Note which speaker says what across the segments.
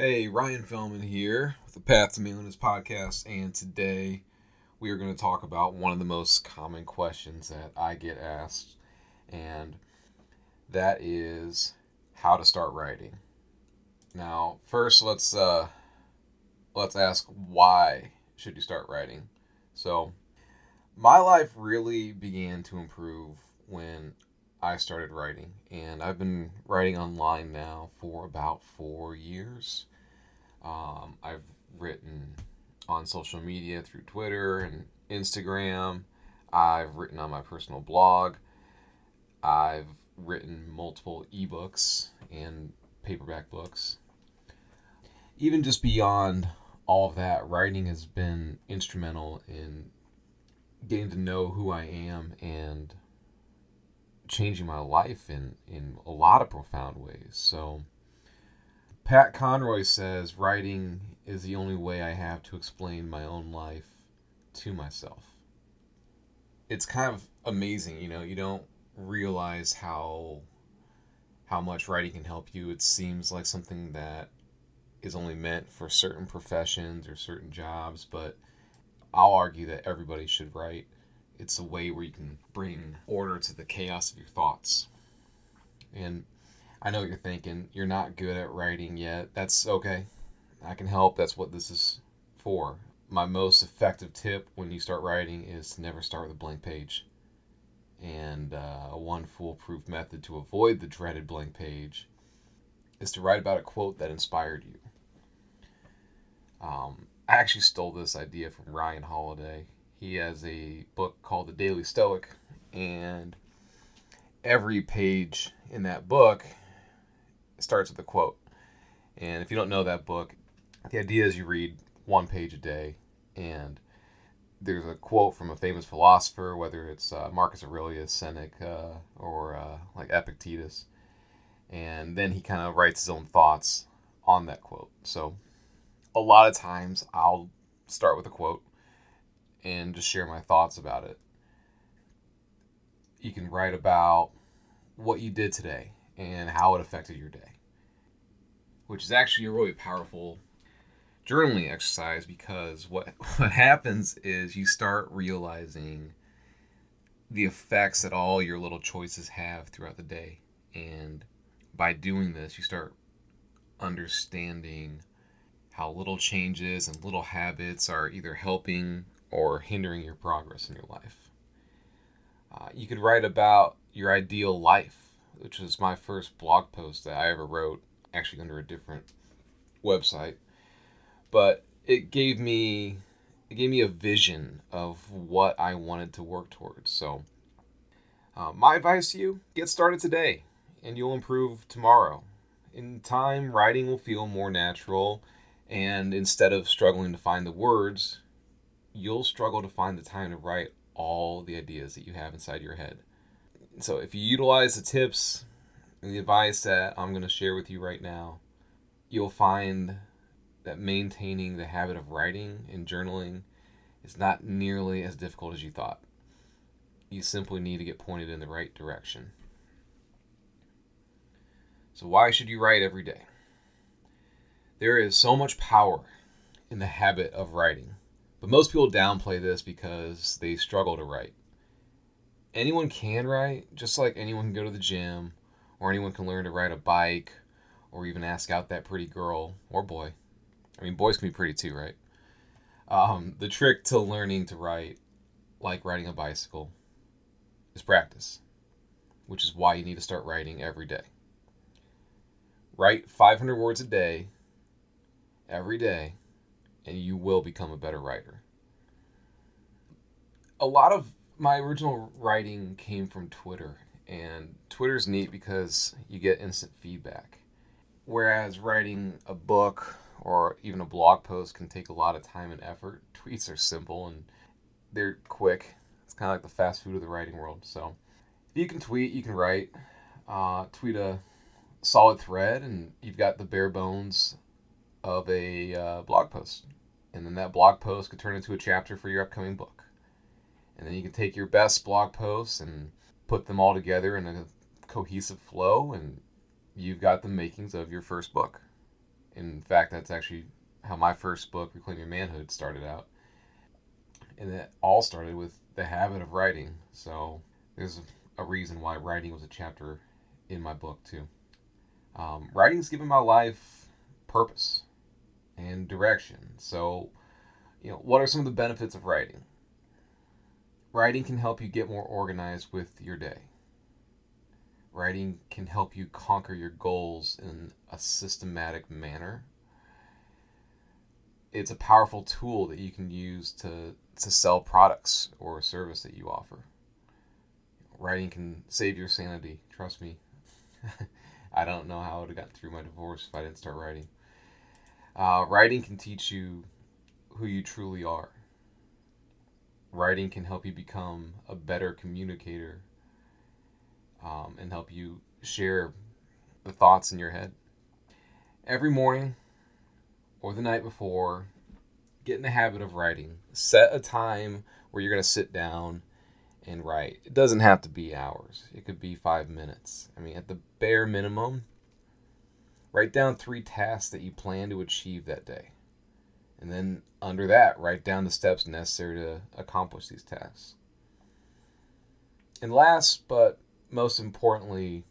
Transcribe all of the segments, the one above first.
Speaker 1: Hey, Ryan Fellman here with the Path to Manliness podcast, and today we are going to talk about one of the most common questions that I get asked, and that is how to start writing. Now, first, let's uh, let's ask why should you start writing. So, my life really began to improve when I started writing, and I've been writing online now for about four years. Um, I've written on social media through Twitter and Instagram. I've written on my personal blog. I've written multiple ebooks and paperback books. Even just beyond all of that, writing has been instrumental in getting to know who I am and changing my life in, in a lot of profound ways. So, Pat Conroy says writing is the only way I have to explain my own life to myself. It's kind of amazing, you know, you don't realize how how much writing can help you. It seems like something that is only meant for certain professions or certain jobs, but I'll argue that everybody should write. It's a way where you can bring order to the chaos of your thoughts. And I know what you're thinking. You're not good at writing yet. That's okay. I can help. That's what this is for. My most effective tip when you start writing is to never start with a blank page. And uh, one foolproof method to avoid the dreaded blank page is to write about a quote that inspired you. Um, I actually stole this idea from Ryan Holiday. He has a book called The Daily Stoic, and every page in that book starts with a quote. And if you don't know that book, the idea is you read one page a day, and there's a quote from a famous philosopher, whether it's uh, Marcus Aurelius, Seneca, or uh, like Epictetus, and then he kind of writes his own thoughts on that quote. So a lot of times I'll start with a quote and just share my thoughts about it. You can write about what you did today and how it affected your day, which is actually a really powerful journaling exercise because what what happens is you start realizing the effects that all your little choices have throughout the day and by doing this you start understanding how little changes and little habits are either helping or hindering your progress in your life uh, you could write about your ideal life which was my first blog post that I ever wrote, actually under a different website. But it gave me it gave me a vision of what I wanted to work towards. So, uh, my advice to you: get started today, and you'll improve tomorrow. In time, writing will feel more natural, and instead of struggling to find the words, you'll struggle to find the time to write all the ideas that you have inside your head. So if you utilize the tips and the advice that I'm going to share with you right now, you'll find that maintaining the habit of writing and journaling is not nearly as difficult as you thought. You simply need to get pointed in the right direction. So, why should you write every day? There is so much power in the habit of writing, but most people downplay this because they struggle to write anyone can write, just like anyone can go to the gym, or anyone can learn to ride a bike, or even ask out that pretty girl or boy. I mean, boys can be pretty too, right? Um, the trick to learning to write, like riding a bicycle, is practice, which is why you need to start writing every day. Write 500 words a day, every day, and you will become a better writer. A lot of my original writing came from Twitter, and Twitter's neat because you get instant feedback. Whereas writing a book or even a blog post can take a lot of time and effort, tweets are simple and they're quick. It's kind of like the fast food of the writing world. So you can tweet, you can write. Uh, tweet a solid thread, and you've got the bare bones of a uh, blog post. And then that blog post could turn into a chapter for your upcoming book and then you can take your best blog posts and put them all together in a cohesive flow and you've got the makings of your first book In fact, that's actually how my first book, Reclaim Your Manhood, started out. And it all started with the habit of writing. So there's a reason why writing was a chapter in my book, too. Um, writing's given my life purpose and direction. So, you know, what are some of the benefits of writing? Writing can help you get more organized with your day. Writing can help you conquer your goals in a systematic manner. It's a powerful tool that you can use to, to sell products or a service that you offer. Writing can save your sanity, trust me. I don't know how I would have gotten through my divorce if I didn't start writing. Uh, writing can teach you who you truly are. Writing can help you become a better communicator um, and help you share the thoughts in your head. Every morning or the night before, get in the habit of writing. Set a time where you're going to sit down and write. It doesn't have to be hours, it could be five minutes. I mean, at the bare minimum, write down three tasks that you plan to achieve that day. And then under that, write down the steps necessary to accomplish these tasks. And last but most importantly,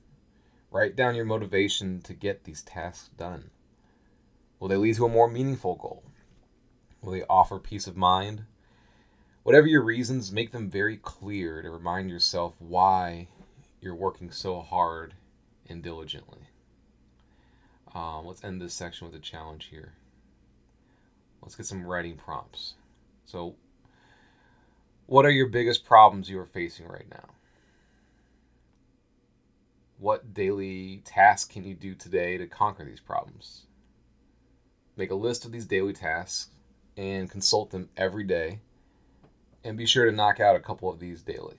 Speaker 1: write down your motivation to get these tasks done. Will they lead to a more meaningful goal? Will they offer peace of mind? Whatever your reasons, make them very clear to remind yourself why you're working so hard and diligently. Um, let's end this section with a challenge here. Let's get some writing prompts. So, what are your biggest problems you are facing right now? What daily tasks can you do today to conquer these problems? Make a list of these daily tasks and consult them every day. And be sure to knock out a couple of these daily.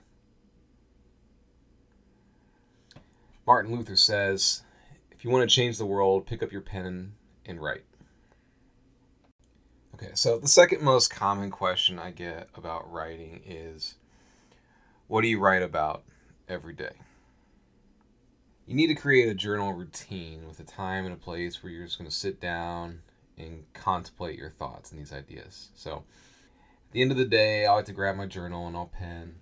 Speaker 1: Martin Luther says, if you want to change the world, pick up your pen and write. Okay, so the second most common question I get about writing is what do you write about every day? You need to create a journal routine with a time and a place where you're just going to sit down and contemplate your thoughts and these ideas. So, at the end of the day, I like to grab my journal and I'll pen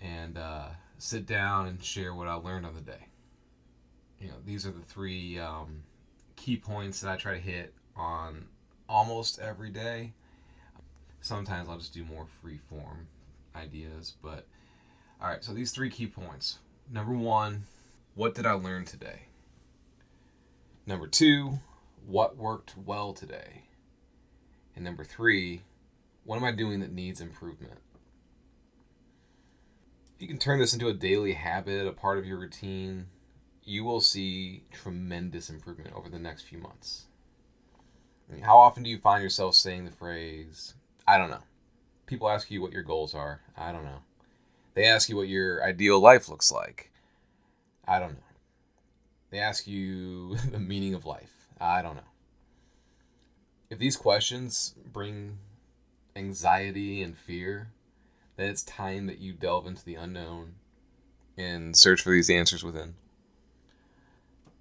Speaker 1: and uh, sit down and share what I learned on the day you know, these are the three um, key points that I try to hit on almost every day. Sometimes I'll just do more free form ideas, but all right, so these three key points. Number one, what did I learn today? Number two, what worked well today? And number three, what am I doing that needs improvement? You can turn this into a daily habit, a part of your routine, you will see tremendous improvement over the next few months. How often do you find yourself saying the phrase, I don't know? People ask you what your goals are. I don't know. They ask you what your ideal life looks like. I don't know. They ask you the meaning of life. I don't know. If these questions bring anxiety and fear, then it's time that you delve into the unknown and search for these answers within.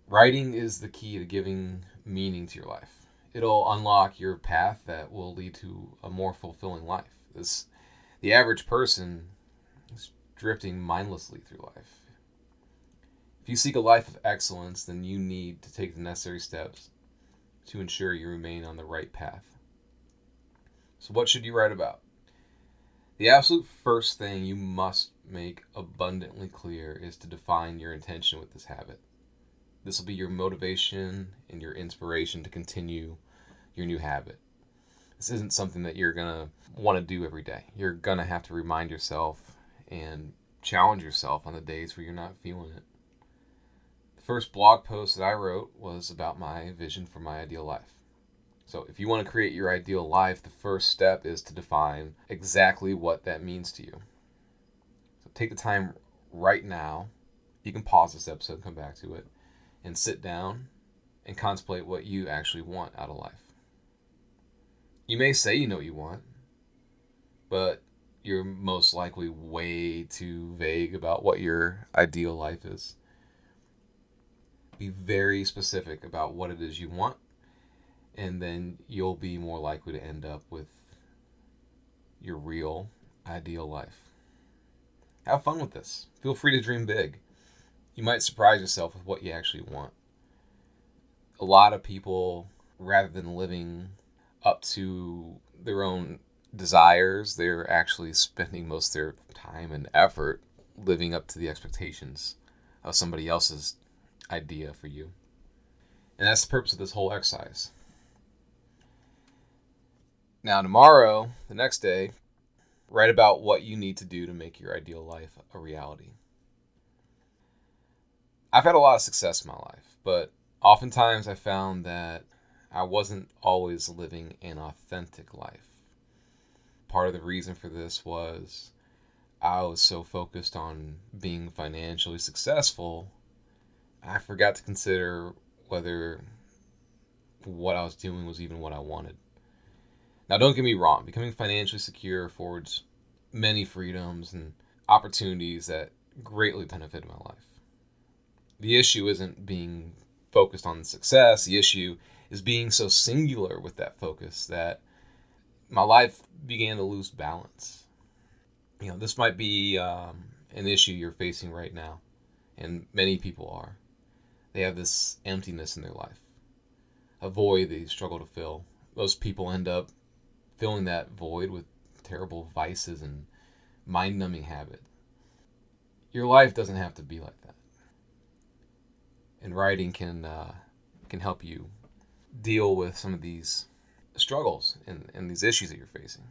Speaker 1: Writing is the key to giving meaning to your life. It'll unlock your path that will lead to a more fulfilling life. This, the average person is drifting mindlessly through life. If you seek a life of excellence, then you need to take the necessary steps to ensure you remain on the right path. So, what should you write about? The absolute first thing you must make abundantly clear is to define your intention with this habit. This will be your motivation and your inspiration to continue your new habit. This isn't something that you're going to want to do every day. You're going to have to remind yourself and challenge yourself on the days where you're not feeling it. The first blog post that I wrote was about my vision for my ideal life. So, if you want to create your ideal life, the first step is to define exactly what that means to you. So, take the time right now. You can pause this episode and come back to it and sit down and contemplate what you actually want out of life. You may say you know what you want, but you're most likely way too vague about what your ideal life is. Be very specific about what it is you want and then you'll be more likely to end up with your real ideal life. Have fun with this. Feel free to dream big. You might surprise yourself with what you actually want. A lot of people, rather than living up to their own desires, they're actually spending most of their time and effort living up to the expectations of somebody else's idea for you. And that's the purpose of this whole exercise. Now, tomorrow, the next day, write about what you need to do to make your ideal life a reality. I've had a lot of success in my life, but oftentimes I found that I wasn't always living an authentic life. Part of the reason for this was I was so focused on being financially successful, I forgot to consider whether what I was doing was even what I wanted. Now, don't get me wrong, becoming financially secure affords many freedoms and opportunities that greatly benefit my life. The issue isn't being focused on success, the issue is being so singular with that focus that my life began to lose balance. You know, this might be um, an issue you're facing right now, and many people are. They have this emptiness in their life, a void they struggle to fill. Most people end up filling that void with terrible vices and mind numbing habits. Your life doesn't have to be like that. And writing can uh, can help you deal with some of these struggles and, and these issues that you're facing.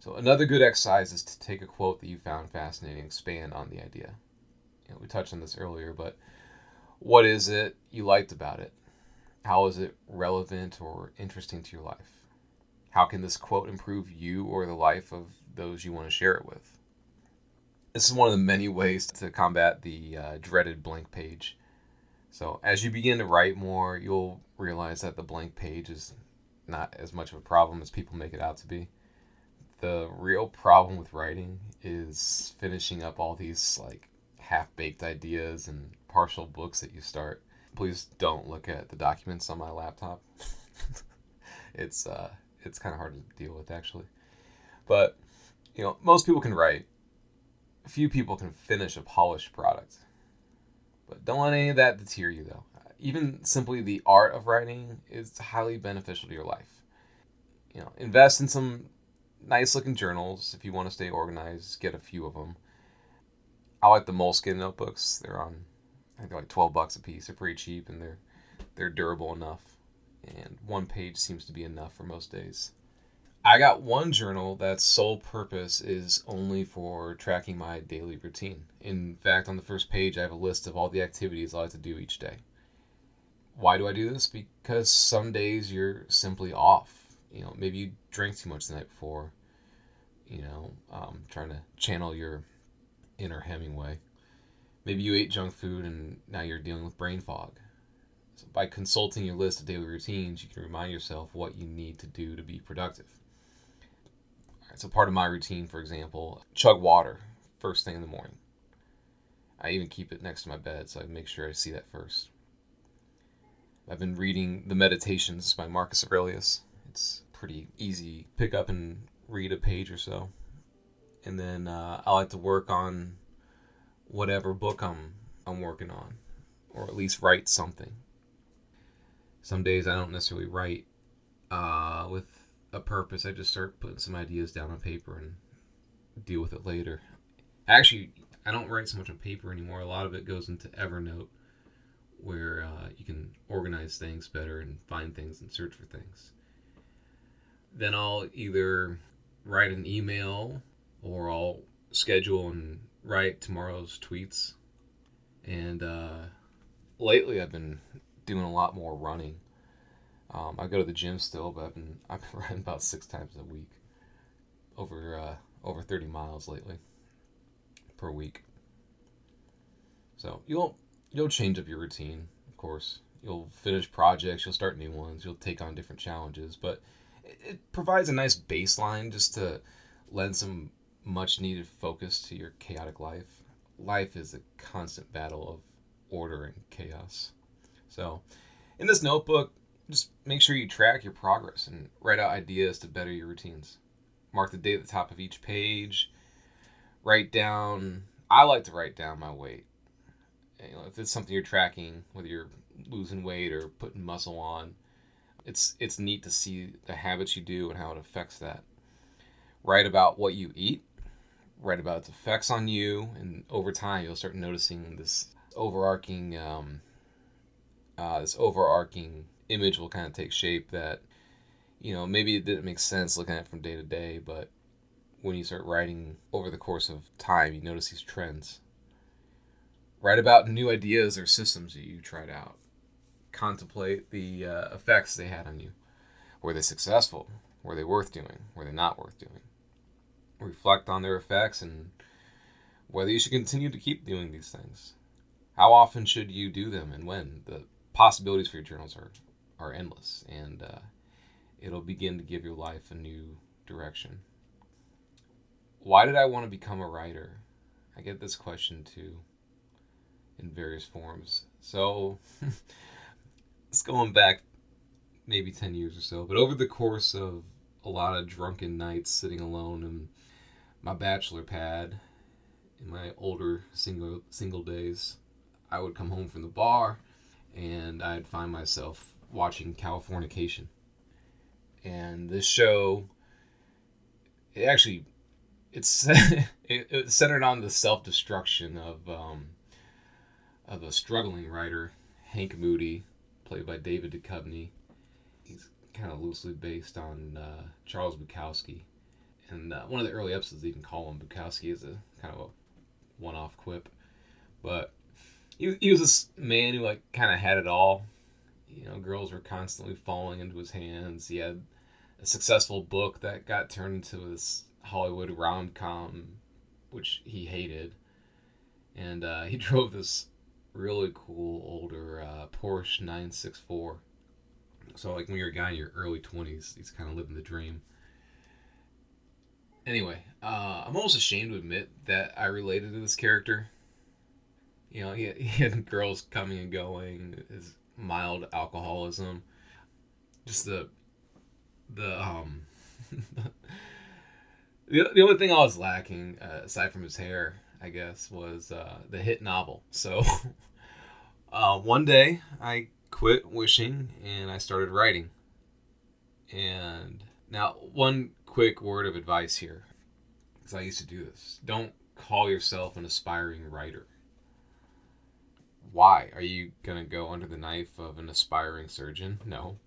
Speaker 1: So another good exercise is to take a quote that you found fascinating, expand on the idea. You know, we touched on this earlier, but what is it you liked about it? How is it relevant or interesting to your life? How can this quote improve you or the life of those you want to share it with? This is one of the many ways to combat the uh, dreaded blank page. So, as you begin to write more, you'll realize that the blank page is not as much of a problem as people make it out to be. The real problem with writing is finishing up all these like half-baked ideas and partial books that you start. Please don't look at the documents on my laptop. it's uh it's kind of hard to deal with actually. But you know, most people can write. Few people can finish a polished product. But don't let any of that deter you though. Even simply the art of writing is highly beneficial to your life. You know, invest in some nice looking journals if you want to stay organized. Get a few of them. I like the Moleskine notebooks. They're on, I think they're like twelve bucks a piece. They're pretty cheap and they're they're durable enough and one page seems to be enough for most days. I got one journal that's sole purpose is only for tracking my daily routine. In fact, on the first page, I have a list of all the activities I like to do each day. Why do I do this? Because some days you're simply off. You know, maybe you drank too much the night before. You know, um, trying to channel your inner Hemingway. Maybe you ate junk food and now you're dealing with brain fog. So by consulting your list of daily routines, you can remind yourself what you need to do to be productive. Right, so part of my routine, for example, chug water first thing in the morning. I even keep it next to my bed so I make sure I see that first. I've been reading The Meditations by Marcus Aurelius. It's pretty easy. Pick up and read a page or so. And then uh, I like to work on whatever book I'm I'm working on, or at least write something some days I don't necessarily write uh, with a purpose. I just start putting some ideas down on paper and deal with it later. Actually, I don't write so much on paper anymore. A lot of it goes into Evernote, where uh, you can organize things better and find things and search for things. Then I'll either write an email or I'll schedule and write tomorrow's tweets. And uh, lately, I've been doing a lot more running. Um, I go to the gym still, but I've been I've been running about six times a week, over uh, over thirty miles lately per week. So you'll you'll change up your routine, of course. You'll finish projects, you'll start new ones, you'll take on different challenges, but it, it provides a nice baseline just to lend some much needed focus to your chaotic life. Life is a constant battle of order and chaos. So, in this notebook, just make sure you track your progress and write out ideas to better your routines. Mark the date at the top of each page. Write down. I like to write down my weight. You know, if it's something you're tracking, whether you're losing weight or putting muscle on, it's it's neat to see the habits you do and how it affects that. Write about what you eat. Write about its effects on you, and over time you'll start noticing this overarching um, uh, this overarching image will kind of take shape that you know maybe it didn't make sense looking at it from day to day but when you start writing over the course of time you notice these trends. Write about new ideas or systems that you tried out. Contemplate the uh, effects they had on you. Were they successful? Were they worth doing? Were they not worth doing? Reflect on their effects and whether you should continue to keep doing these things. How often should you do them and when? The possibilities for your journals are are endless, and uh, it'll begin to give your life a new direction. Why did I want to become a writer? I get this question too in various forms. So it's going back maybe 10 years or so, but over the course of a lot of drunken nights sitting alone in my bachelor pad in my older single single days, I would come home from the bar and I'd find myself watching Californication. And this show, it actually, it's it, it's centered on the self destruction of um, of a struggling writer, Hank Moody, played by David Duchovny. He's kind of loosely based on uh, Charles Bukowski, and uh, one of the early episodes even call him Bukowski as a kind of a one-off quip, but he, he was this man who like kind of had it all you know, girls were constantly falling into his hands. He had a successful book that got turned into this Hollywood rom com, which he hated. And uh, he drove this really cool older uh, Porsche 964. So, like, when you're a guy in your early 20s, he's kind of living the dream. Anyway, uh, I'm almost ashamed to admit that I related to this character. You know, he, he had girls coming and going. His mild alcoholism. Just the the um the, the only thing I was lacking uh, aside from his hair, I guess, was uh, the hit novel. So uh, one day I quit wishing and I started writing. And now one quick word of advice here, because I used to do this: don't call yourself an aspiring writer why? Are you going to go under the knife of an aspiring surgeon? No.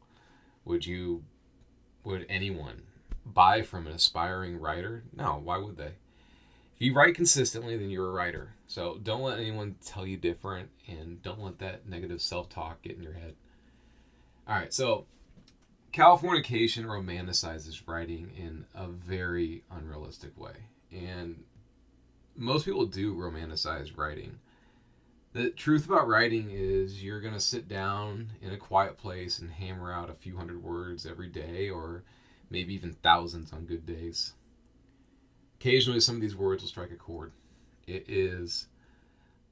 Speaker 1: Would you, would anyone buy from an aspiring writer? No, why would they? If you write consistently, then you're a writer. So don't let anyone tell you different and don't let that negative self talk get in your head. All right, so Californication romanticizes writing in a very unrealistic way. And most people do romanticize writing the truth about writing is you're going to sit down in a quiet place and hammer out a few hundred words every day or maybe even thousands on good days. Occasionally, some of these words will strike a chord. It is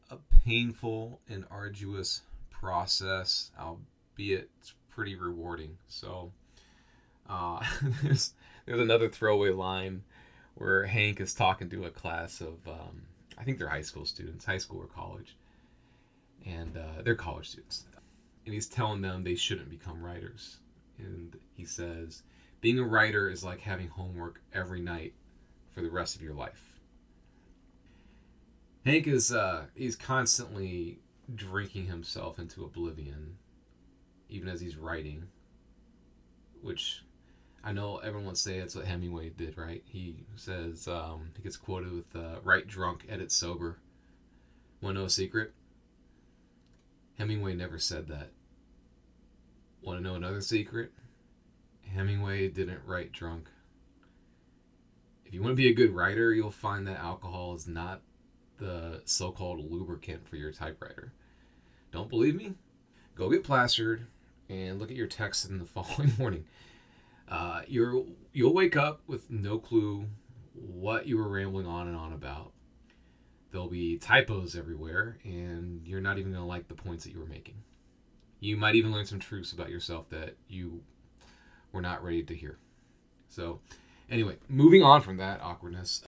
Speaker 1: a painful and arduous process, albeit it's pretty rewarding. So, uh, there's, there's another throwaway line where Hank is talking to a class of, um, I think they're high school students, high school or college and uh, they're college students. And he's telling them they shouldn't become writers. And he says, being a writer is like having homework every night for the rest of your life. Hank is uh, he's constantly drinking himself into oblivion, even as he's writing. Which I know everyone would say that's what Hemingway did, right? He says um, he gets quoted with uh, "Write drunk, edit sober." Know a secret? Hemingway never said that. Want to know another secret? Hemingway didn't write drunk. If you want to be a good writer, you'll find that alcohol is not the so called lubricant for your typewriter. Don't believe me? Go get plastered and look at your text in the following morning. Uh, you're, you'll wake up with no clue what you were rambling on and on about there'll be typos everywhere, and you're not even going to like the points that you were making. You might even learn some truths about yourself that you were not ready to hear. So, anyway, moving on from that awkwardness,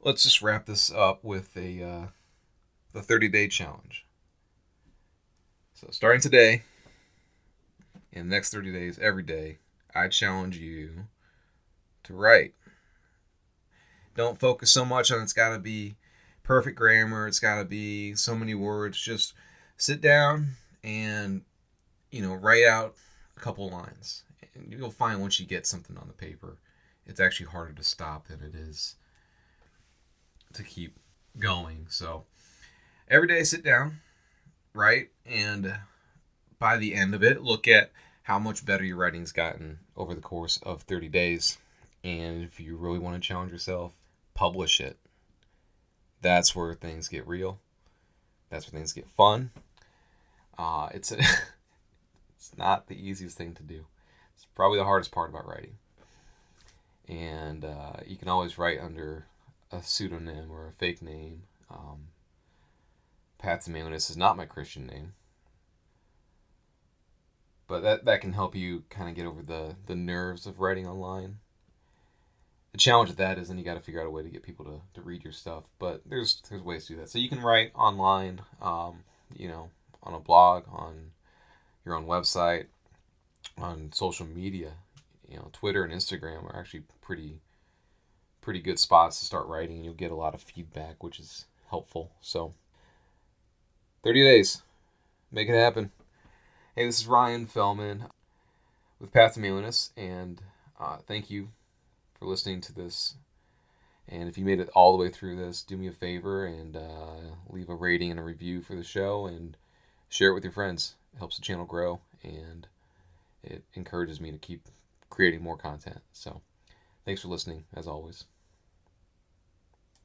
Speaker 1: let's just wrap this up with a uh, the 30 day challenge. So, starting today, in the next 30 days, every day, I challenge you to write. Don't focus so much on it's got to be perfect grammar, it's got to be so many words. Just sit down and, you know, write out a couple lines. And you'll find once you get something on the paper, it's actually harder to stop than it is to keep going. So every day, sit down, write, and by the end of it, look at how much better your writing's gotten over the course of 30 days. And if you really want to challenge yourself, publish it. That's where things get real. That's where things get fun. Uh, it's a, it's not the easiest thing to do. It's probably the hardest part about writing. And uh, you can always write under a pseudonym or a fake name. Um, Path to Manliness is not my Christian name but that that can help you kind of get over the the nerves of writing online. The challenge with that is then you got to figure out a way to get people to, to read your stuff. But there's there's ways to do that. So you can write online, um, you know, on a blog, on your own website, on social media. You know, Twitter and Instagram are actually pretty pretty good spots to start writing, and you'll get a lot of feedback, which is helpful. So, 30 days, make it happen. Hey, this is Ryan Fellman with Path to Manliness, and uh, thank you for listening to this. And if you made it all the way through this, do me a favor and uh, leave a rating and a review for the show and share it with your friends. It helps the channel grow and it encourages me to keep creating more content. So, thanks for listening, as always.